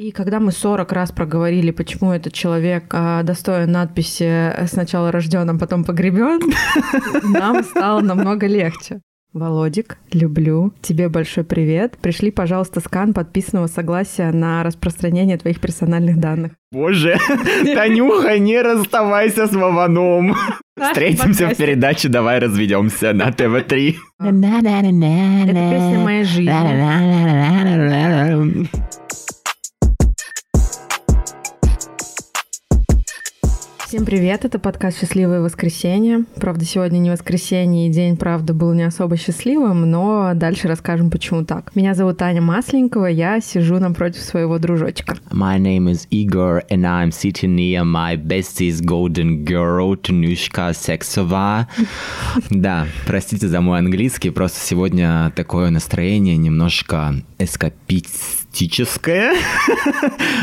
И когда мы 40 раз проговорили, почему этот человек а, достоин надписи «сначала рожден, а потом погребен», нам стало намного легче. Володик, люблю. Тебе большой привет. Пришли, пожалуйста, скан подписанного согласия на распространение твоих персональных данных. Боже, Танюха, не расставайся с Вованом. Встретимся в передаче «Давай разведемся» на ТВ-3. Это песня моей жизни. Всем привет, это подкаст «Счастливое воскресенье». Правда, сегодня не воскресенье, и день, правда, был не особо счастливым, но дальше расскажем, почему так. Меня зовут Таня Масленникова, я сижу напротив своего дружочка. My name is Igor, and I'm sitting near my bestie's golden girl, Танюшка Сексова. Да, простите за мой английский, просто сегодня такое настроение немножко эскапистическое.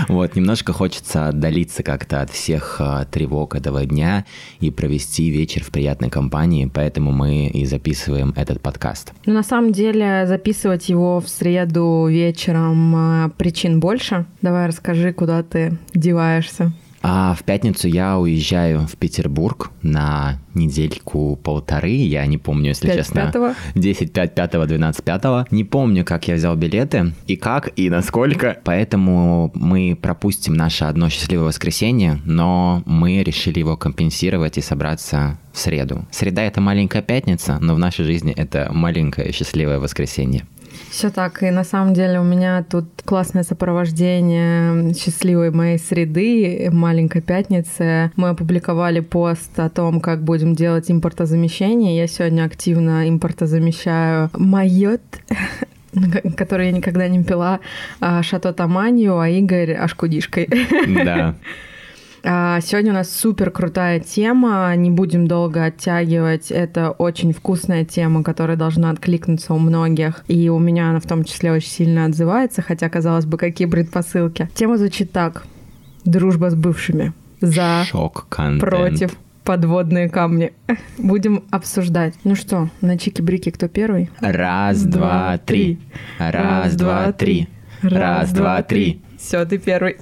Вот, немножко хочется отдалиться как-то от всех а, тревог этого дня и провести вечер в приятной компании, поэтому мы и записываем этот подкаст. Ну, на самом деле, записывать его в среду вечером а, причин больше. Давай расскажи, куда ты деваешься. А в пятницу я уезжаю в Петербург на недельку-полторы, я не помню, если 5 честно. 5 10, 5, 5, 12, 5. Не помню, как я взял билеты, и как, и насколько. Поэтому мы пропустим наше одно счастливое воскресенье, но мы решили его компенсировать и собраться в среду. Среда — это маленькая пятница, но в нашей жизни это маленькое счастливое воскресенье. Все так, и на самом деле у меня тут классное сопровождение счастливой моей среды, маленькой пятницы. Мы опубликовали пост о том, как будем делать импортозамещение. Я сегодня активно импортозамещаю майот который я никогда не пила, а, Шато Таманью, а Игорь Ашкудишкой. Да. А, Сегодня у нас супер крутая тема, не будем долго оттягивать. Это очень вкусная тема, которая должна откликнуться у многих. И у меня она в том числе очень сильно отзывается, хотя, казалось бы, какие предпосылки. Тема звучит так. Дружба с бывшими. За, Шок-контент. против, подводные камни. Будем обсуждать. Ну что, на чики-брики кто первый? Раз, два, три. Раз, два, три. Раз, два, три. Все, ты первый.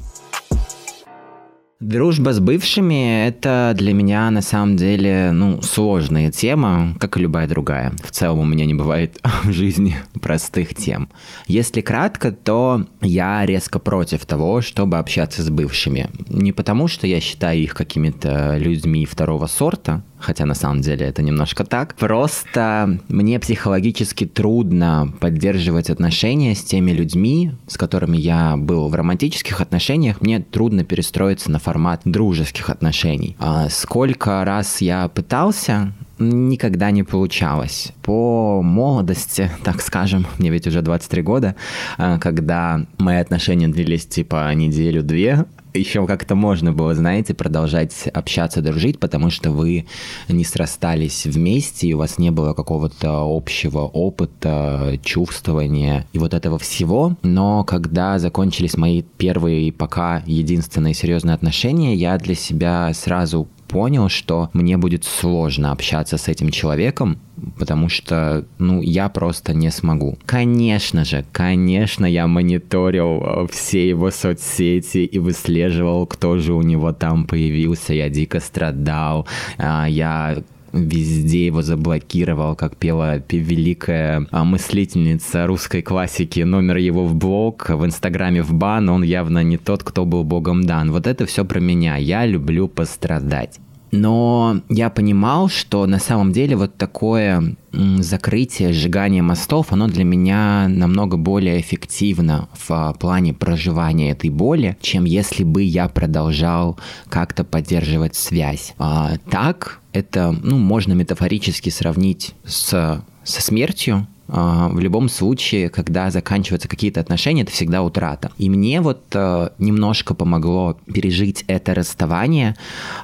Дружба с бывшими — это для меня на самом деле ну, сложная тема, как и любая другая. В целом у меня не бывает в жизни простых тем. Если кратко, то я резко против того, чтобы общаться с бывшими. Не потому, что я считаю их какими-то людьми второго сорта, хотя на самом деле это немножко так. Просто мне психологически трудно поддерживать отношения с теми людьми, с которыми я был в романтических отношениях. Мне трудно перестроиться на формат дружеских отношений. А сколько раз я пытался, никогда не получалось. По молодости, так скажем, мне ведь уже 23 года, а, когда мои отношения длились типа неделю-две, еще как-то можно было, знаете, продолжать общаться, дружить, потому что вы не срастались вместе, и у вас не было какого-то общего опыта, чувствования и вот этого всего. Но когда закончились мои первые пока единственные серьезные отношения, я для себя сразу понял, что мне будет сложно общаться с этим человеком, потому что, ну, я просто не смогу. Конечно же, конечно, я мониторил э, все его соцсети и выслеживал, кто же у него там появился. Я дико страдал, а, я везде его заблокировал, как пела великая а, мыслительница русской классики, номер его в блог, в инстаграме в бан, он явно не тот, кто был богом дан. Вот это все про меня. Я люблю пострадать. Но я понимал, что на самом деле вот такое закрытие, сжигание мостов, оно для меня намного более эффективно в а, плане проживания этой боли, чем если бы я продолжал как-то поддерживать связь. А, так это, ну, можно метафорически сравнить с, со смертью, в любом случае, когда заканчиваются какие-то отношения, это всегда утрата. И мне вот э, немножко помогло пережить это расставание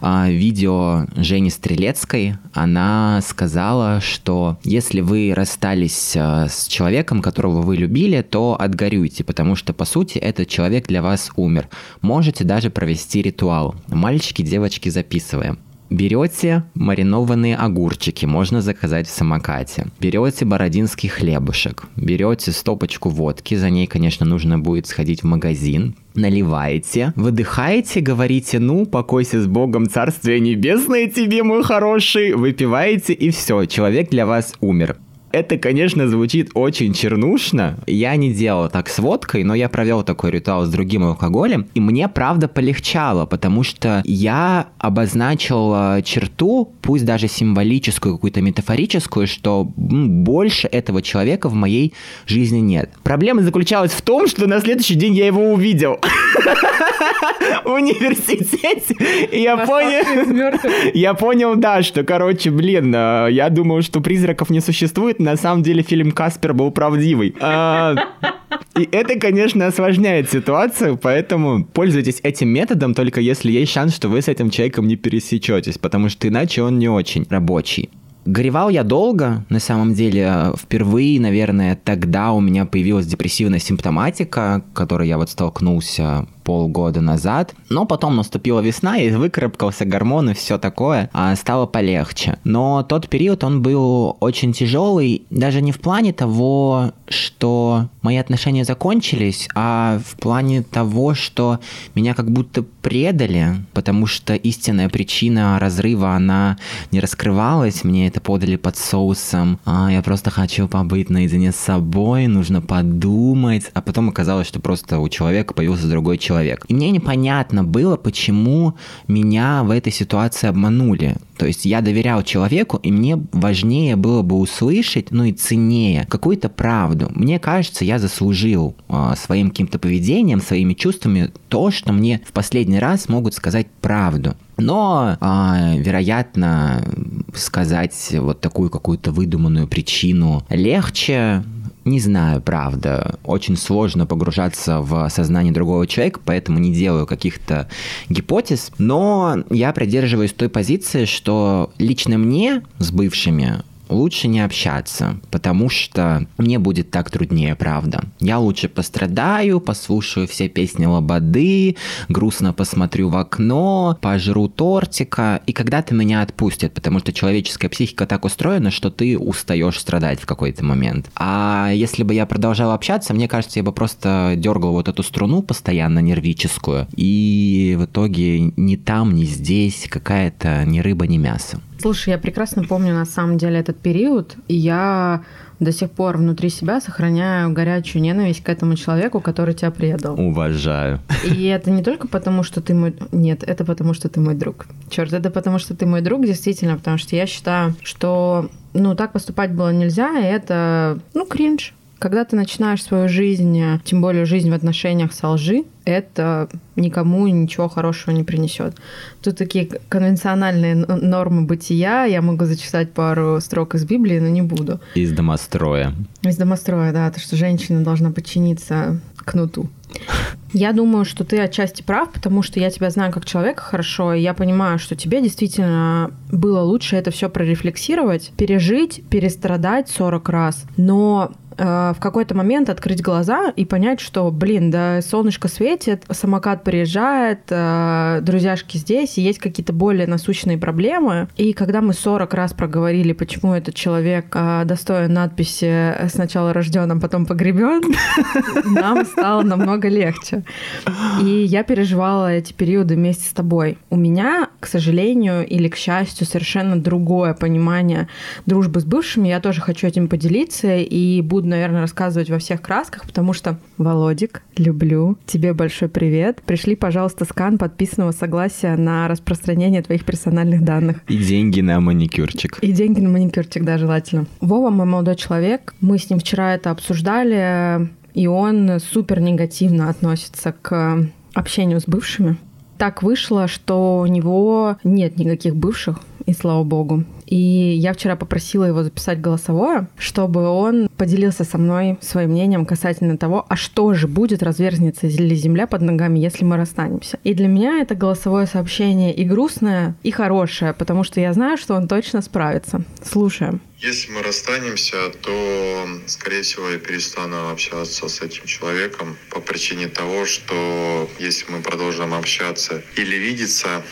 а, видео Жени Стрелецкой. Она сказала, что если вы расстались э, с человеком, которого вы любили, то отгорюйте, потому что, по сути, этот человек для вас умер. Можете даже провести ритуал. Мальчики, девочки, записываем. Берете маринованные огурчики, можно заказать в самокате. Берете бородинский хлебушек, берете стопочку водки, за ней, конечно, нужно будет сходить в магазин, наливаете, выдыхаете, говорите, ну, покойся с Богом, Царствие Небесное тебе, мой хороший, выпиваете, и все, человек для вас умер. Это, конечно, звучит очень чернушно. Я не делал так с водкой, но я провел такой ритуал с другим алкоголем, и мне правда полегчало, потому что я обозначил э, черту, пусть даже символическую, какую-то метафорическую, что больше этого человека в моей жизни нет. Проблема заключалась в том, что на следующий день я его увидел в университете, и я понял, я понял, да, что, короче, блин, э, я думал, что призраков не существует, на самом деле фильм Каспер был правдивый. А, и это, конечно, осложняет ситуацию, поэтому пользуйтесь этим методом только если есть шанс, что вы с этим человеком не пересечетесь, потому что иначе он не очень рабочий. Горевал я долго, на самом деле, впервые, наверное, тогда у меня появилась депрессивная симптоматика, которой я вот столкнулся полгода назад. Но потом наступила весна, и выкарабкался гормон и все такое, а стало полегче. Но тот период, он был очень тяжелый, даже не в плане того, что мои отношения закончились, а в плане того, что меня как будто предали, потому что истинная причина разрыва, она не раскрывалась, мне это подали под соусом, а я просто хочу побыть наедине с собой, нужно подумать, а потом оказалось, что просто у человека появился другой человек, человек. И мне непонятно было, почему меня в этой ситуации обманули. То есть я доверял человеку, и мне важнее было бы услышать, ну и ценнее, какую-то правду. Мне кажется, я заслужил э, своим каким-то поведением, своими чувствами то, что мне в последний раз могут сказать правду. Но, э, вероятно, сказать вот такую какую-то выдуманную причину легче, не знаю, правда. Очень сложно погружаться в сознание другого человека, поэтому не делаю каких-то гипотез. Но я придерживаюсь той позиции, что лично мне с бывшими лучше не общаться, потому что мне будет так труднее, правда. Я лучше пострадаю, послушаю все песни Лободы, грустно посмотрю в окно, пожру тортика, и когда-то меня отпустят, потому что человеческая психика так устроена, что ты устаешь страдать в какой-то момент. А если бы я продолжал общаться, мне кажется, я бы просто дергал вот эту струну постоянно нервическую, и в итоге ни там, ни здесь какая-то ни рыба, ни мясо. Слушай, я прекрасно помню на самом деле этот период, и я до сих пор внутри себя сохраняю горячую ненависть к этому человеку, который тебя предал. Уважаю. И это не только потому, что ты мой... Нет, это потому, что ты мой друг. Черт, это потому, что ты мой друг, действительно, потому что я считаю, что ну, так поступать было нельзя, и это, ну, кринж. Когда ты начинаешь свою жизнь, тем более жизнь в отношениях со лжи, это никому ничего хорошего не принесет. Тут такие конвенциональные нормы бытия. Я могу зачитать пару строк из Библии, но не буду. Из домостроя. Из домостроя, да. То, что женщина должна подчиниться кнуту. Я думаю, что ты отчасти прав, потому что я тебя знаю как человека хорошо, и я понимаю, что тебе действительно было лучше это все прорефлексировать, пережить, перестрадать 40 раз. Но в какой-то момент открыть глаза и понять, что, блин, да, солнышко светит, самокат приезжает, э, друзьяшки здесь, и есть какие-то более насущные проблемы. И когда мы 40 раз проговорили, почему этот человек э, достоин надписи «сначала рожден, а потом погребен», нам стало намного легче. И я переживала эти периоды вместе с тобой. У меня, к сожалению или к счастью, совершенно другое понимание дружбы с бывшими. Я тоже хочу этим поделиться и буду наверное, рассказывать во всех красках, потому что, Володик, люблю, тебе большой привет. Пришли, пожалуйста, скан подписанного согласия на распространение твоих персональных данных. И деньги на маникюрчик. И деньги на маникюрчик, да, желательно. Вова, мой молодой человек, мы с ним вчера это обсуждали, и он супер негативно относится к общению с бывшими. Так вышло, что у него нет никаких бывших, и слава богу. И я вчера попросила его записать голосовое, чтобы он поделился со мной своим мнением касательно того, а что же будет, разверзнется ли земля под ногами, если мы расстанемся. И для меня это голосовое сообщение и грустное, и хорошее, потому что я знаю, что он точно справится. Слушаем. Если мы расстанемся, то, скорее всего, я перестану общаться с этим человеком по причине того, что если мы продолжим общаться или видеться,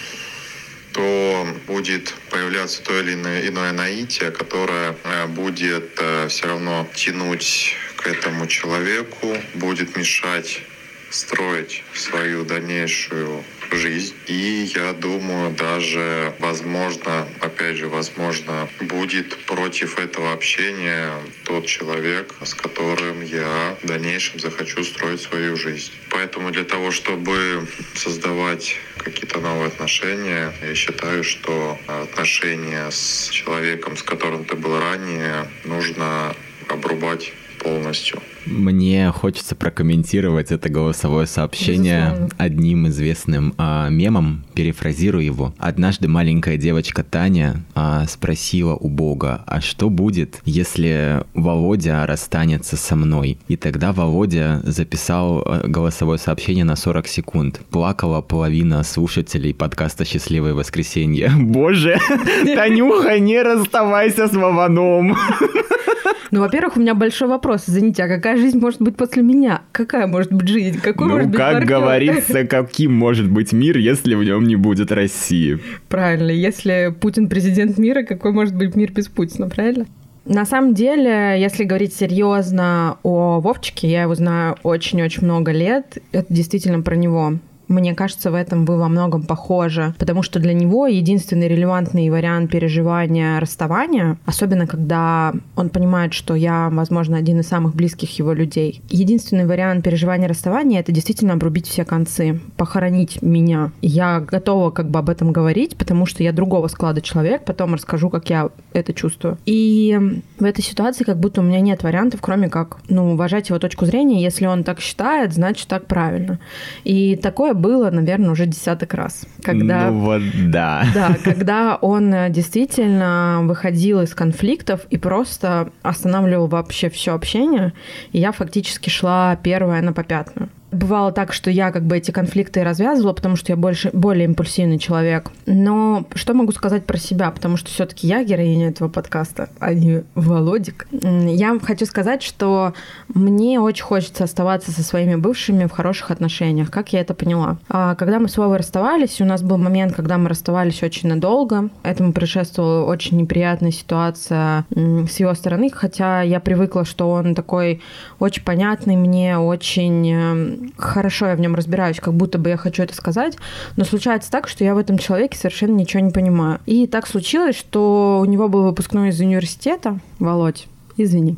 то будет появляться то или иное, наитие, которое э, будет э, все равно тянуть к этому человеку, будет мешать строить свою дальнейшую жизнь. И я думаю, даже, возможно, опять же, возможно, будет против этого общения тот человек, с которым я в дальнейшем захочу строить свою жизнь. Поэтому для того, чтобы создавать какие-то новые отношения, я считаю, что отношения с человеком, с которым ты был ранее, нужно обрубать полностью. Мне хочется прокомментировать это голосовое сообщение Безусловно. одним известным а, мемом. Перефразирую его. Однажды маленькая девочка Таня а, спросила у Бога, а что будет, если Володя расстанется со мной? И тогда Володя записал а, голосовое сообщение на 40 секунд. Плакала половина слушателей подкаста «Счастливое воскресенье». Боже, Танюха, не расставайся с Вованом. Ну, во-первых, у меня большой вопрос. Извините, а какая жизнь может быть после меня? Какая может быть жизнь? Какой ну, может быть как партнер? говорится, каким может быть мир, если в нем не будет России? Правильно. Если Путин президент мира, какой может быть мир без Путина, правильно? На самом деле, если говорить серьезно о Вовчике, я его знаю очень-очень много лет. Это действительно про него. Мне кажется, в этом вы во многом похожи, потому что для него единственный релевантный вариант переживания расставания, особенно когда он понимает, что я, возможно, один из самых близких его людей, единственный вариант переживания расставания — это действительно обрубить все концы, похоронить меня. Я готова как бы об этом говорить, потому что я другого склада человек, потом расскажу, как я это чувствую. И в этой ситуации как будто у меня нет вариантов, кроме как, ну, уважать его точку зрения. Если он так считает, значит, так правильно. И такое было, наверное, уже десяток раз. Когда, ну вот да. Да, когда он э, действительно выходил из конфликтов и просто останавливал вообще все общение, и я фактически шла первая на попятную. Бывало так, что я как бы эти конфликты развязывала, потому что я больше, более импульсивный человек. Но что могу сказать про себя? Потому что все-таки я героиня этого подкаста, а не Володик. Я хочу сказать, что мне очень хочется оставаться со своими бывшими в хороших отношениях. Как я это поняла? А, когда мы с Вовой расставались, у нас был момент, когда мы расставались очень надолго. Этому предшествовала очень неприятная ситуация с его стороны, хотя я привыкла, что он такой очень понятный мне, очень эм, хорошо я в нем разбираюсь, как будто бы я хочу это сказать, но случается так, что я в этом человеке совершенно ничего не понимаю. И так случилось, что у него был выпускной из университета, Володь, извини.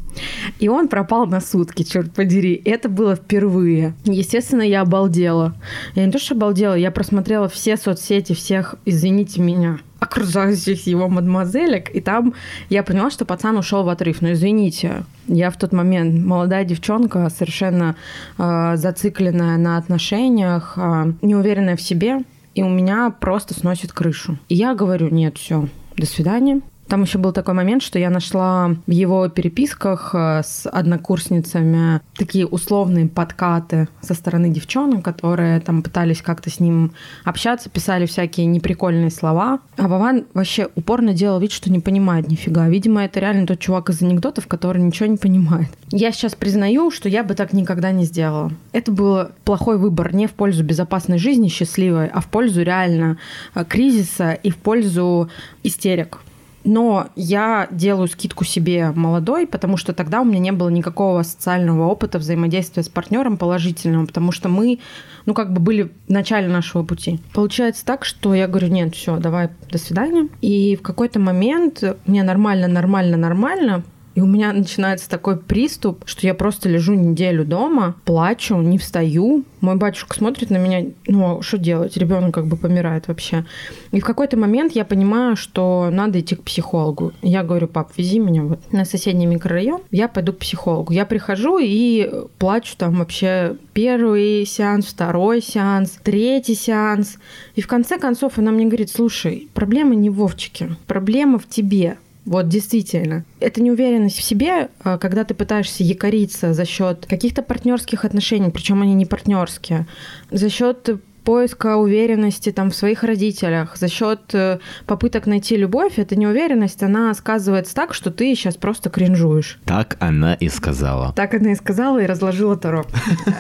И он пропал на сутки, черт подери. Это было впервые. Естественно, я обалдела. Я не то, что обалдела, я просмотрела все соцсети всех, извините меня, окружающих его мадемуазелек, и там я поняла, что пацан ушел в отрыв. Но извините, я в тот момент молодая девчонка, совершенно э, зацикленная на отношениях, э, неуверенная в себе, и у меня просто сносит крышу. И я говорю, нет, все, до свидания. Там еще был такой момент, что я нашла в его переписках э, с однокурсницами такие условные подкаты со стороны девчонок, которые там пытались как-то с ним общаться, писали всякие неприкольные слова. А Вован вообще упорно делал вид, что не понимает нифига. Видимо, это реально тот чувак из анекдотов, который ничего не понимает. Я сейчас признаю, что я бы так никогда не сделала. Это был плохой выбор не в пользу безопасной жизни, счастливой, а в пользу реально э, кризиса и в пользу истерик. Но я делаю скидку себе молодой, потому что тогда у меня не было никакого социального опыта взаимодействия с партнером положительного, потому что мы, ну, как бы были в начале нашего пути. Получается так, что я говорю, нет, все, давай, до свидания. И в какой-то момент мне нормально, нормально, нормально, и у меня начинается такой приступ, что я просто лежу неделю дома, плачу, не встаю. Мой батюшка смотрит на меня, ну, а что делать? Ребенок как бы помирает вообще. И в какой-то момент я понимаю, что надо идти к психологу. Я говорю, пап, вези меня вот на соседний микрорайон, я пойду к психологу. Я прихожу и плачу там вообще первый сеанс, второй сеанс, третий сеанс. И в конце концов она мне говорит, слушай, проблема не в Вовчике, проблема в тебе. Вот действительно. Это неуверенность в себе, а, когда ты пытаешься якориться за счет каких-то партнерских отношений, причем они не партнерские, за счет поиска уверенности там в своих родителях, за счет э, попыток найти любовь, эта неуверенность, она сказывается так, что ты сейчас просто кринжуешь. Так она и сказала. Так она и сказала и разложила Таро.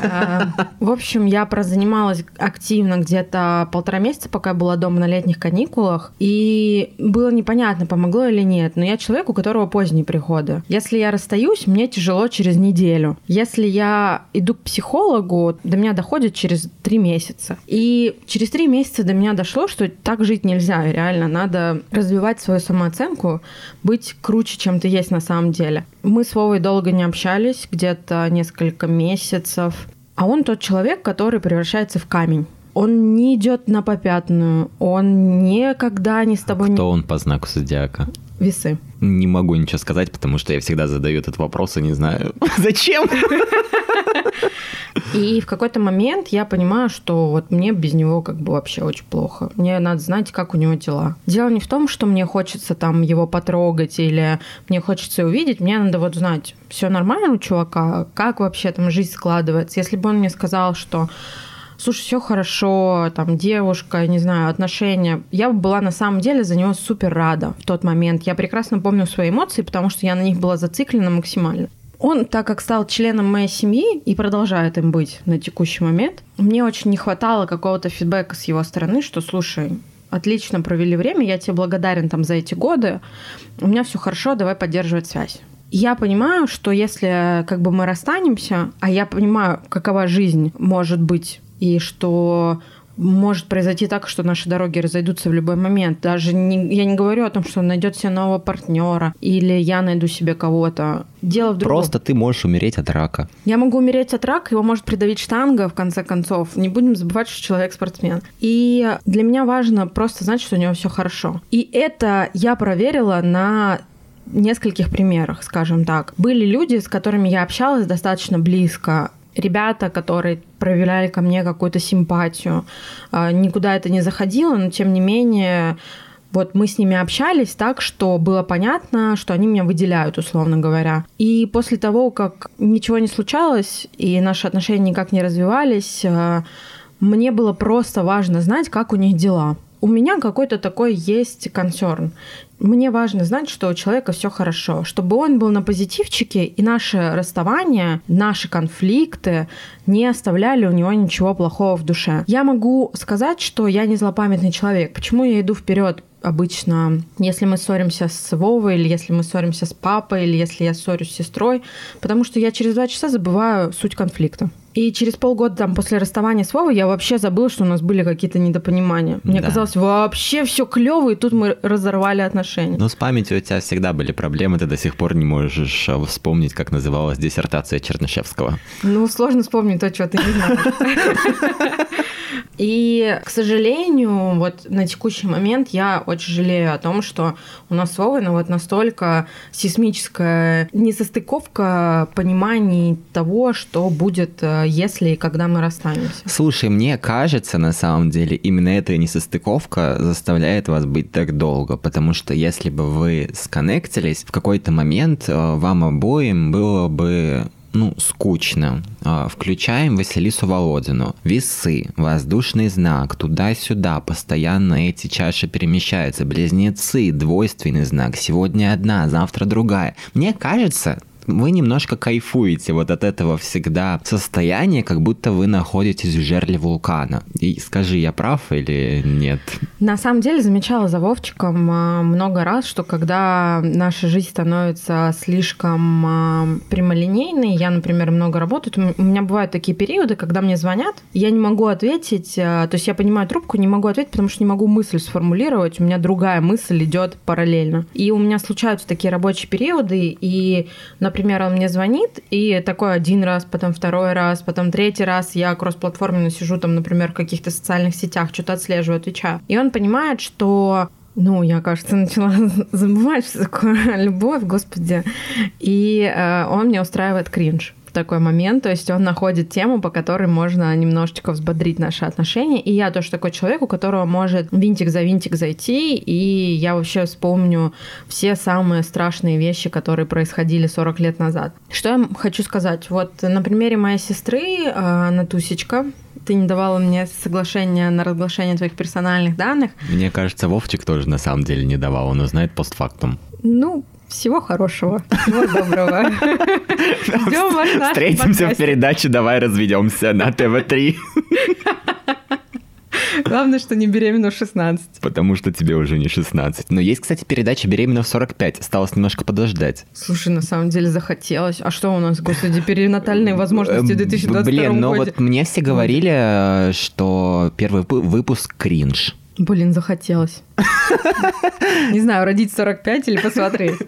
А, в общем, я прозанималась активно где-то полтора месяца, пока я была дома на летних каникулах, и было непонятно, помогло или нет, но я человек, у которого поздние приходы. Если я расстаюсь, мне тяжело через неделю. Если я иду к психологу, до меня доходит через три месяца. И через три месяца до меня дошло, что так жить нельзя. Реально, надо развивать свою самооценку, быть круче, чем ты есть на самом деле. Мы с Вовой долго не общались, где-то несколько месяцев. А он тот человек, который превращается в камень. Он не идет на попятную, он никогда не с тобой... Кто не... он по знаку зодиака? Весы. Не могу ничего сказать, потому что я всегда задаю этот вопрос и не знаю, зачем. И в какой-то момент я понимаю, что вот мне без него как бы вообще очень плохо. Мне надо знать, как у него дела. Дело не в том, что мне хочется там его потрогать или мне хочется увидеть. Мне надо вот знать, все нормально у чувака, как вообще там жизнь складывается. Если бы он мне сказал, что слушай, все хорошо, там, девушка, не знаю, отношения. Я была на самом деле за него супер рада в тот момент. Я прекрасно помню свои эмоции, потому что я на них была зациклена максимально. Он, так как стал членом моей семьи и продолжает им быть на текущий момент, мне очень не хватало какого-то фидбэка с его стороны, что, слушай, отлично провели время, я тебе благодарен там за эти годы, у меня все хорошо, давай поддерживать связь. Я понимаю, что если как бы мы расстанемся, а я понимаю, какова жизнь может быть, и что может произойти так, что наши дороги разойдутся в любой момент. Даже не, я не говорю о том, что он найдет себе нового партнера или я найду себе кого-то. Дело в другом. Просто ты можешь умереть от рака. Я могу умереть от рака, его может придавить штанга, в конце концов. Не будем забывать, что человек спортсмен. И для меня важно просто знать, что у него все хорошо. И это я проверила на нескольких примерах, скажем так. Были люди, с которыми я общалась достаточно близко, ребята, которые проявляли ко мне какую-то симпатию. А, никуда это не заходило, но тем не менее вот мы с ними общались так, что было понятно, что они меня выделяют, условно говоря. И после того, как ничего не случалось, и наши отношения никак не развивались, а, мне было просто важно знать, как у них дела. У меня какой-то такой есть консерн. Мне важно знать, что у человека все хорошо, чтобы он был на позитивчике, и наши расставания, наши конфликты не оставляли у него ничего плохого в душе. Я могу сказать, что я не злопамятный человек. Почему я иду вперед обычно, если мы ссоримся с Вовой, или если мы ссоримся с папой, или если я ссорюсь с сестрой, потому что я через два часа забываю суть конфликта. И через полгода там после расставания с Вовой я вообще забыла, что у нас были какие-то недопонимания. Мне да. казалось, вообще все клево, и тут мы разорвали отношения. Но с памятью у тебя всегда были проблемы, ты до сих пор не можешь а, вспомнить, как называлась диссертация Чернышевского. Ну, сложно вспомнить то, что ты не знаешь. И, к сожалению, вот на текущий момент я очень жалею о том, что у нас с Вовой вот настолько сейсмическая несостыковка пониманий того, что будет, э, если и когда мы расстанемся. Слушай, мне кажется, на самом деле, именно эта несостыковка заставляет вас быть так долго, потому что если бы вы сконнектились, в какой-то момент э, вам обоим было бы ну, скучно. А, включаем Василису Володину. Весы, воздушный знак, туда-сюда, постоянно эти чаши перемещаются. Близнецы, двойственный знак, сегодня одна, завтра другая. Мне кажется, вы немножко кайфуете вот от этого всегда состояния, как будто вы находитесь в жерле вулкана. И скажи, я прав или нет? На самом деле замечала за Вовчиком а, много раз, что когда наша жизнь становится слишком а, прямолинейной, я, например, много работаю, у меня бывают такие периоды, когда мне звонят, я не могу ответить, а, то есть я понимаю трубку, не могу ответить, потому что не могу мысль сформулировать, у меня другая мысль идет параллельно. И у меня случаются такие рабочие периоды, и, например, например, он мне звонит, и такой один раз, потом второй раз, потом третий раз я кроссплатформенно сижу там, например, в каких-то социальных сетях, что-то отслеживаю, отвечаю. И он понимает, что ну, я, кажется, начала забывать, что такое любовь, господи. И э, он мне устраивает кринж такой момент, то есть он находит тему, по которой можно немножечко взбодрить наши отношения, и я тоже такой человек, у которого может винтик за винтик зайти, и я вообще вспомню все самые страшные вещи, которые происходили 40 лет назад. Что я хочу сказать? Вот на примере моей сестры, э, Натусечка, ты не давала мне соглашение на разглашение твоих персональных данных. Мне кажется, Вовчик тоже на самом деле не давал, он узнает постфактум. Ну, всего хорошего. Всего доброго. Ждем вас Встретимся в передаче «Давай разведемся» на ТВ-3. Главное, что не беременна в 16. Потому что тебе уже не 16. Но есть, кстати, передача «Беременна в 45». Осталось немножко подождать. Слушай, на самом деле захотелось. А что у нас, господи, перинатальные возможности в 2022 Блин, ну годе? вот мне все говорили, что первый выпуск кринж. Блин, захотелось. Не знаю, родить 45 или посмотреть.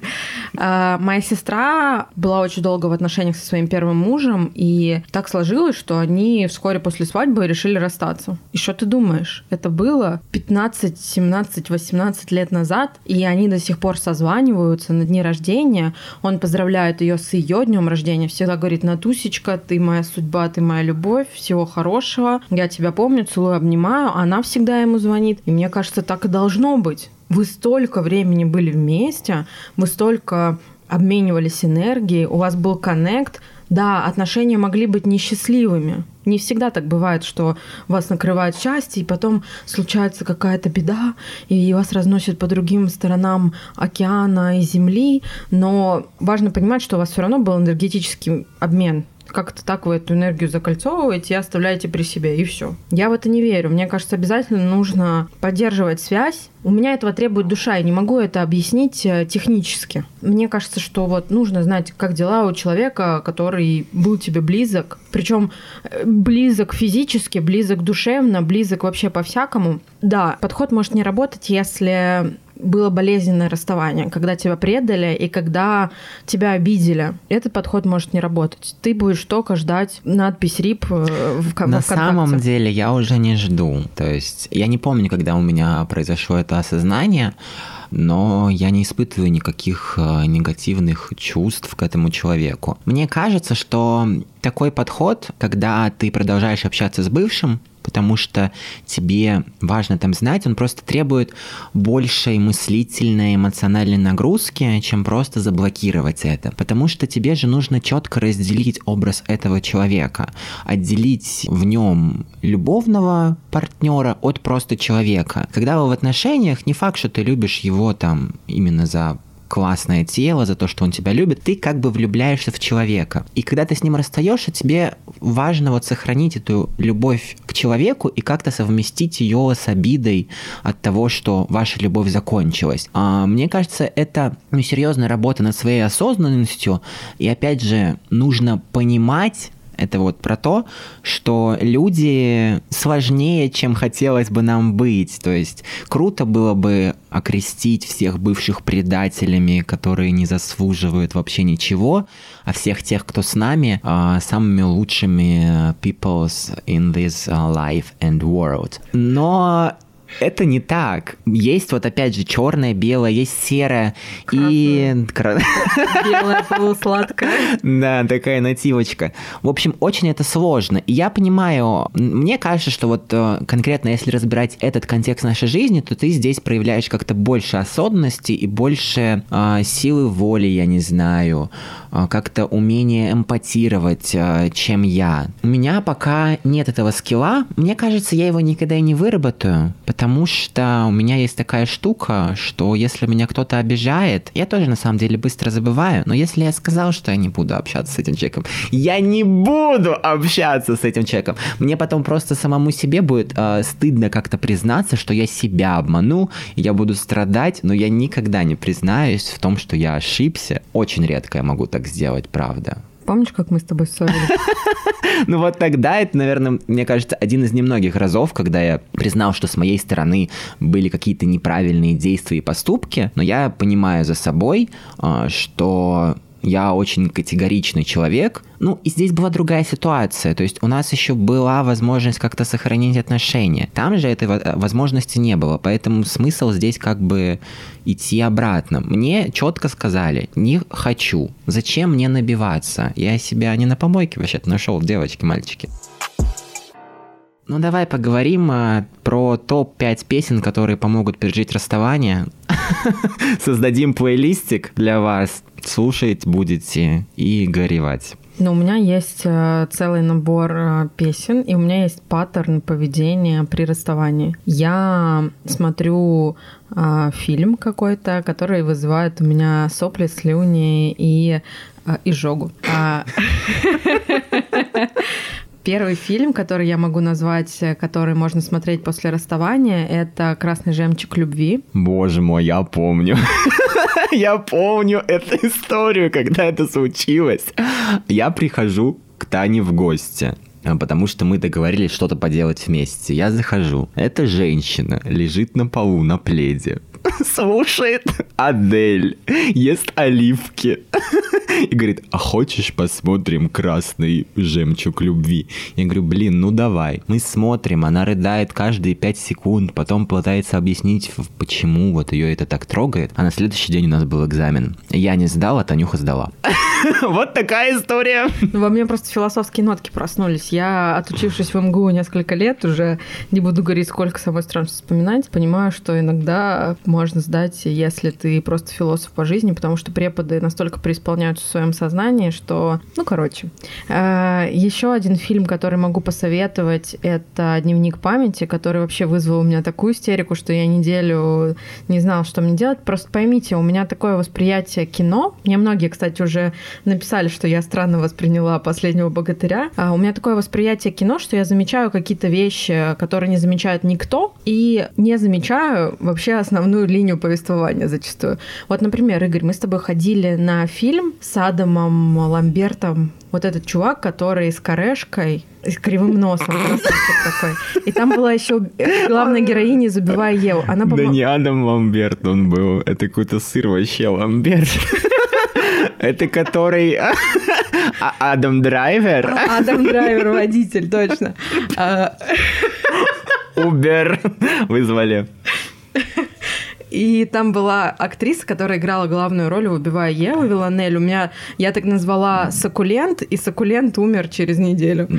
А, моя сестра была очень долго в отношениях со своим первым мужем, и так сложилось, что они вскоре после свадьбы решили расстаться. И что ты думаешь? Это было 15, 17, 18 лет назад, и они до сих пор созваниваются на дни рождения. Он поздравляет ее с ее днем рождения, всегда говорит, Натусечка, ты моя судьба, ты моя любовь, всего хорошего, я тебя помню, целую, обнимаю. Она всегда ему звонит, и мне кажется, так и должно быть. Вы столько времени были вместе, вы столько обменивались энергией, у вас был коннект. Да, отношения могли быть несчастливыми. Не всегда так бывает, что вас накрывает счастье, и потом случается какая-то беда, и вас разносит по другим сторонам океана и земли. Но важно понимать, что у вас все равно был энергетический обмен как-то так вы эту энергию закольцовываете и оставляете при себе, и все. Я в это не верю. Мне кажется, обязательно нужно поддерживать связь. У меня этого требует душа, я не могу это объяснить э, технически. Мне кажется, что вот нужно знать, как дела у человека, который был тебе близок. Причем э, близок физически, близок душевно, близок вообще по-всякому. Да, подход может не работать, если было болезненное расставание, когда тебя предали и когда тебя обидели. Этот подход может не работать. Ты будешь только ждать надпись РИП в На самом деле я уже не жду. То есть я не помню, когда у меня произошло это осознание, но я не испытываю никаких э, негативных чувств к этому человеку. Мне кажется, что такой подход, когда ты продолжаешь общаться с бывшим, потому что тебе важно там знать, он просто требует большей мыслительной, эмоциональной нагрузки, чем просто заблокировать это. Потому что тебе же нужно четко разделить образ этого человека, отделить в нем любовного партнера от просто человека. Когда вы в отношениях, не факт, что ты любишь его там именно за классное тело, за то, что он тебя любит, ты как бы влюбляешься в человека. И когда ты с ним расстаешься, тебе важно вот сохранить эту любовь к человеку и как-то совместить ее с обидой от того, что ваша любовь закончилась. А, мне кажется, это ну, серьезная работа над своей осознанностью. И опять же, нужно понимать, это вот про то, что люди сложнее, чем хотелось бы нам быть. То есть круто было бы окрестить всех бывших предателями, которые не заслуживают вообще ничего, а всех тех, кто с нами, а, самыми лучшими peoples in this life and world. Но это не так. Есть вот опять же черное, белое, есть серое и... Белое полусладкое. Да, такая нативочка. В общем, очень это сложно. И я понимаю, мне кажется, что вот э, конкретно если разбирать этот контекст нашей жизни, то ты здесь проявляешь как-то больше осознанности и больше э, силы воли, я не знаю, э, как-то умение эмпатировать, э, чем я. У меня пока нет этого скилла. Мне кажется, я его никогда и не выработаю, потому потому что у меня есть такая штука, что если меня кто-то обижает, я тоже на самом деле быстро забываю, но если я сказал, что я не буду общаться с этим человеком, я не буду общаться с этим человеком. Мне потом просто самому себе будет э, стыдно как-то признаться, что я себя обманул, я буду страдать, но я никогда не признаюсь в том, что я ошибся. Очень редко я могу так сделать, правда. Помнишь, как мы с тобой ссорились? Ну вот тогда это, наверное, мне кажется, один из немногих разов, когда я признал, что с моей стороны были какие-то неправильные действия и поступки, но я понимаю за собой, а, что я очень категоричный человек. Ну, и здесь была другая ситуация. То есть у нас еще была возможность как-то сохранить отношения. Там же этой возможности не было. Поэтому смысл здесь как бы идти обратно. Мне четко сказали, не хочу. Зачем мне набиваться? Я себя не на помойке вообще нашел, девочки, мальчики. Ну давай поговорим а, про топ-5 песен, которые помогут пережить расставание. Создадим плейлистик для вас слушать будете и горевать. Но у меня есть э, целый набор э, песен, и у меня есть паттерн поведения при расставании. Я смотрю э, фильм какой-то, который вызывает у меня сопли, слюни и изжогу. А, Первый фильм, который я могу назвать, который можно смотреть после расставания, это «Красный жемчуг любви». Боже мой, я помню. Я помню эту историю, когда это случилось. Я прихожу к Тане в гости потому что мы договорились что-то поделать вместе. Я захожу. Эта женщина лежит на полу на пледе, слушает Адель, ест оливки и говорит, а хочешь посмотрим красный жемчуг любви? Я говорю, блин, ну давай. Мы смотрим, она рыдает каждые пять секунд, потом пытается объяснить, почему вот ее это так трогает. А на следующий день у нас был экзамен. Я не сдал, а Танюха сдала. Вот такая история. Во мне просто философские нотки проснулись. Я, отучившись в МГУ несколько лет, уже не буду говорить, сколько самой страшно вспоминать, понимаю, что иногда можно сдать, если ты просто философ по жизни, потому что преподы настолько преисполняются в своем сознании, что... Ну, короче. Э, Еще один фильм, который могу посоветовать, это «Дневник памяти», который вообще вызвал у меня такую истерику, что я неделю не знала, что мне делать. Просто поймите, у меня такое восприятие кино. Мне многие, кстати, уже написали, что я странно восприняла «Последнего богатыря». А у меня такое восприятие кино, что я замечаю какие-то вещи, которые не замечает никто, и не замечаю вообще основную линию повествования зачастую. Вот, например, Игорь, мы с тобой ходили на фильм с Адамом Ламбертом, вот этот чувак, который с корешкой, с кривым носом, такой. И там была еще главная героиня «Забивая Еву». Она, да не Адам Ламберт он был, это какой-то сыр вообще Ламберт. Это который... А, Адам Драйвер? Адам Драйвер, водитель, точно. Убер вызвали. И там была актриса, которая играла главную роль, убивая Еву Виланель. У меня, я так назвала Сакулент, и Сакулент умер через неделю.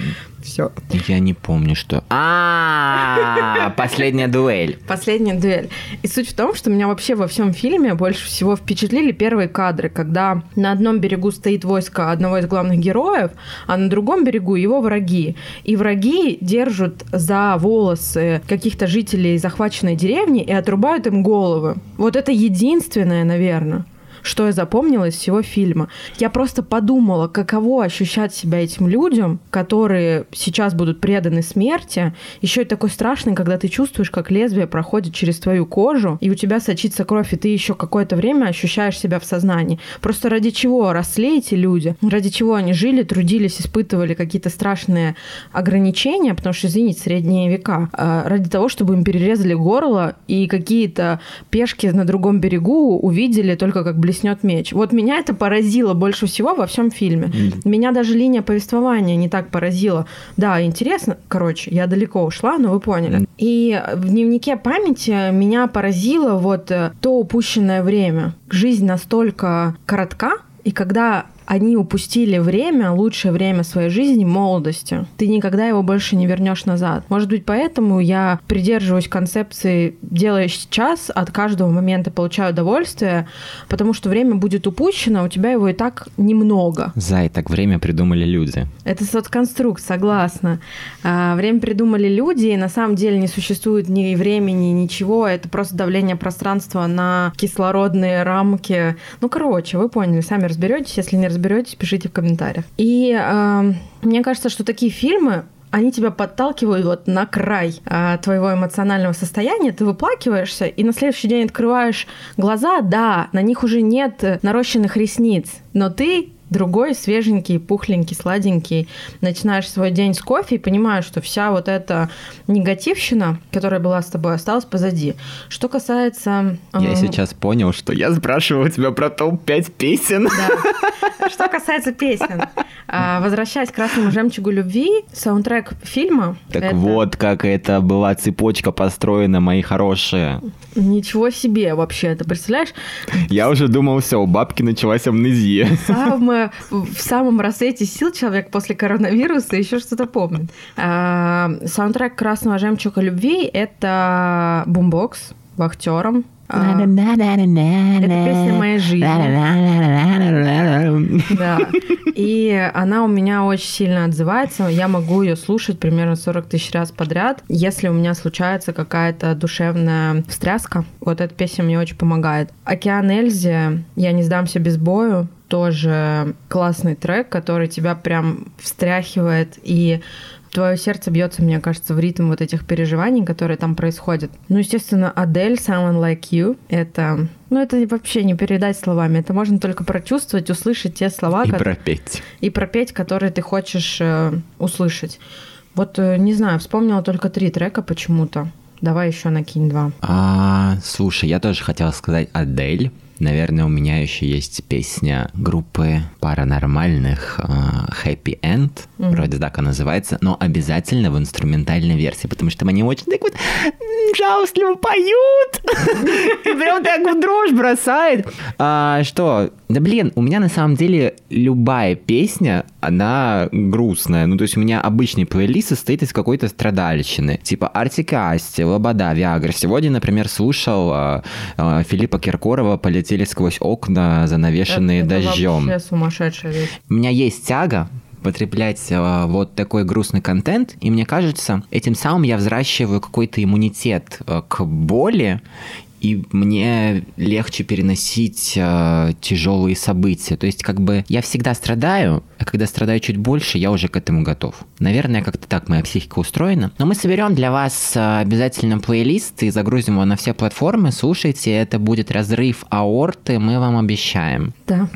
Все. Я не помню, что... А, последняя дуэль. Последняя дуэль. И суть в том, что меня вообще во всем фильме больше всего впечатлили первые кадры, когда на одном берегу стоит войско одного из главных героев, а на другом берегу его враги. И враги держат за волосы каких-то жителей захваченной деревни и отрубают им головы. Вот это единственное, наверное что я запомнила из всего фильма. Я просто подумала, каково ощущать себя этим людям, которые сейчас будут преданы смерти. Еще и такой страшный, когда ты чувствуешь, как лезвие проходит через твою кожу, и у тебя сочится кровь, и ты еще какое-то время ощущаешь себя в сознании. Просто ради чего росли эти люди? Ради чего они жили, трудились, испытывали какие-то страшные ограничения, потому что, извините, средние века, а, ради того, чтобы им перерезали горло, и какие-то пешки на другом берегу увидели только как блестящие блеснет меч. Вот меня это поразило больше всего во всем фильме. Mm. Меня даже линия повествования не так поразила. Да, интересно. Короче, я далеко ушла, но вы поняли. Mm. И в дневнике памяти меня поразило вот э, то упущенное время. Жизнь настолько коротка, и когда они упустили время, лучшее время своей жизни, молодости. Ты никогда его больше не вернешь назад. Может быть, поэтому я придерживаюсь концепции «делаешь сейчас, от каждого момента получаю удовольствие», потому что время будет упущено, у тебя его и так немного. Зай, так время придумали люди. Это соцконструкт, согласна. А, время придумали люди, и на самом деле не существует ни времени, ничего, это просто давление пространства на кислородные рамки. Ну, короче, вы поняли, сами разберетесь, если не разберетесь, пишите в комментариях. И э, мне кажется, что такие фильмы они тебя подталкивают вот на край а, твоего эмоционального состояния, ты выплакиваешься, и на следующий день открываешь глаза, да, на них уже нет нарощенных ресниц, но ты другой, свеженький, пухленький, сладенький, начинаешь свой день с кофе и понимаешь, что вся вот эта негативщина, которая была с тобой, осталась позади. Что касается... Я э, сейчас понял, что я спрашиваю тебя про топ-5 песен. Да. Что касается песен, а, возвращаясь к «Красному жемчугу любви», саундтрек фильма... Так это... вот, как это была цепочка построена, мои хорошие. Ничего себе вообще, ты представляешь? Я уже думал, все, у бабки началась амнезия. Самое, в самом рассвете сил человек после коронавируса еще что-то помнит. А, саундтрек «Красного жемчуга любви» — это бумбокс вахтером А, Это песня моей жизни. Да. И она у меня очень сильно отзывается. Я могу ее слушать примерно 40 тысяч раз подряд. Если у меня случается какая-то душевная встряска, вот эта песня мне очень помогает. «Океан Эльзи», «Я не сдамся без бою», тоже классный трек, который тебя прям встряхивает и твое сердце бьется, мне кажется, в ритм вот этих переживаний, которые там происходят. Ну, естественно, Адель, Someone Like You, это... Ну, это вообще не передать словами. Это можно только прочувствовать, услышать те слова. И ко- пропеть. И пропеть, которые ты хочешь э, услышать. Вот, э, не знаю, вспомнила только три трека почему-то. Давай еще накинь два. А, слушай, я тоже хотел сказать Адель. Наверное, у меня еще есть песня группы паранормальных а, Happy End, Мгм. вроде так она называется, но обязательно в инструментальной версии, потому что они очень так вот жалостливо поют, и прям так в дрожь бросает. А, что? Да блин, у меня на самом деле любая песня, она грустная. Ну, то есть у меня обычный плейлист состоит из какой-то страдальщины. Типа Артик и Асти, Лобода, Виагра. Сегодня, например, слушал а, а, Филиппа Киркорова «Полетели сквозь окна, занавешенные это дождем». вообще сумасшедшая вещь. У меня есть тяга потреблять а, вот такой грустный контент, и мне кажется, этим самым я взращиваю какой-то иммунитет а, к боли, и мне легче переносить а, тяжелые события. То есть, как бы я всегда страдаю, а когда страдаю чуть больше, я уже к этому готов. Наверное, как-то так моя психика устроена. Но мы соберем для вас а, обязательно плейлист и загрузим его на все платформы. Слушайте, это будет разрыв аорты, мы вам обещаем. Да.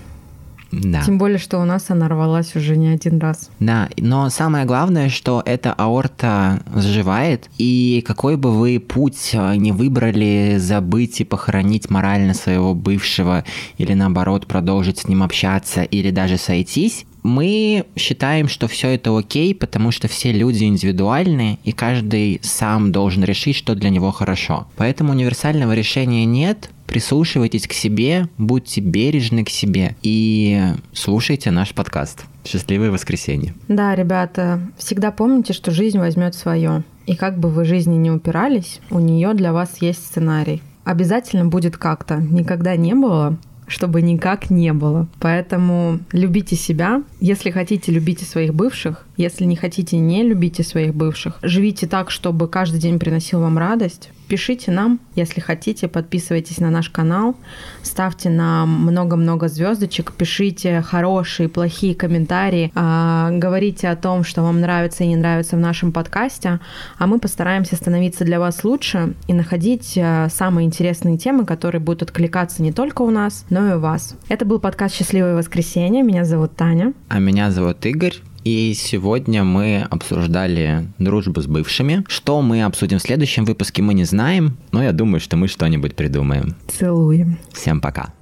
Да. Тем более, что у нас она рвалась уже не один раз. Да, но самое главное, что эта аорта заживает, и какой бы вы путь а, не выбрали забыть и похоронить морально своего бывшего, или наоборот продолжить с ним общаться, или даже сойтись, мы считаем, что все это окей, потому что все люди индивидуальны, и каждый сам должен решить, что для него хорошо. Поэтому универсального решения нет, прислушивайтесь к себе, будьте бережны к себе и слушайте наш подкаст. Счастливое воскресенье. Да, ребята, всегда помните, что жизнь возьмет свое. И как бы вы жизни не упирались, у нее для вас есть сценарий. Обязательно будет как-то. Никогда не было, чтобы никак не было. Поэтому любите себя. Если хотите, любите своих бывших. Если не хотите, не любите своих бывших. Живите так, чтобы каждый день приносил вам радость. Пишите нам, если хотите, подписывайтесь на наш канал, ставьте нам много-много звездочек, пишите хорошие, плохие комментарии, а, говорите о том, что вам нравится и не нравится в нашем подкасте, а мы постараемся становиться для вас лучше и находить а, самые интересные темы, которые будут откликаться не только у нас, но и у вас. Это был подкаст «Счастливое воскресенье». Меня зовут Таня. А меня зовут Игорь. И сегодня мы обсуждали дружбу с бывшими. Что мы обсудим в следующем выпуске, мы не знаем, но я думаю, что мы что-нибудь придумаем. Целуем. Всем пока.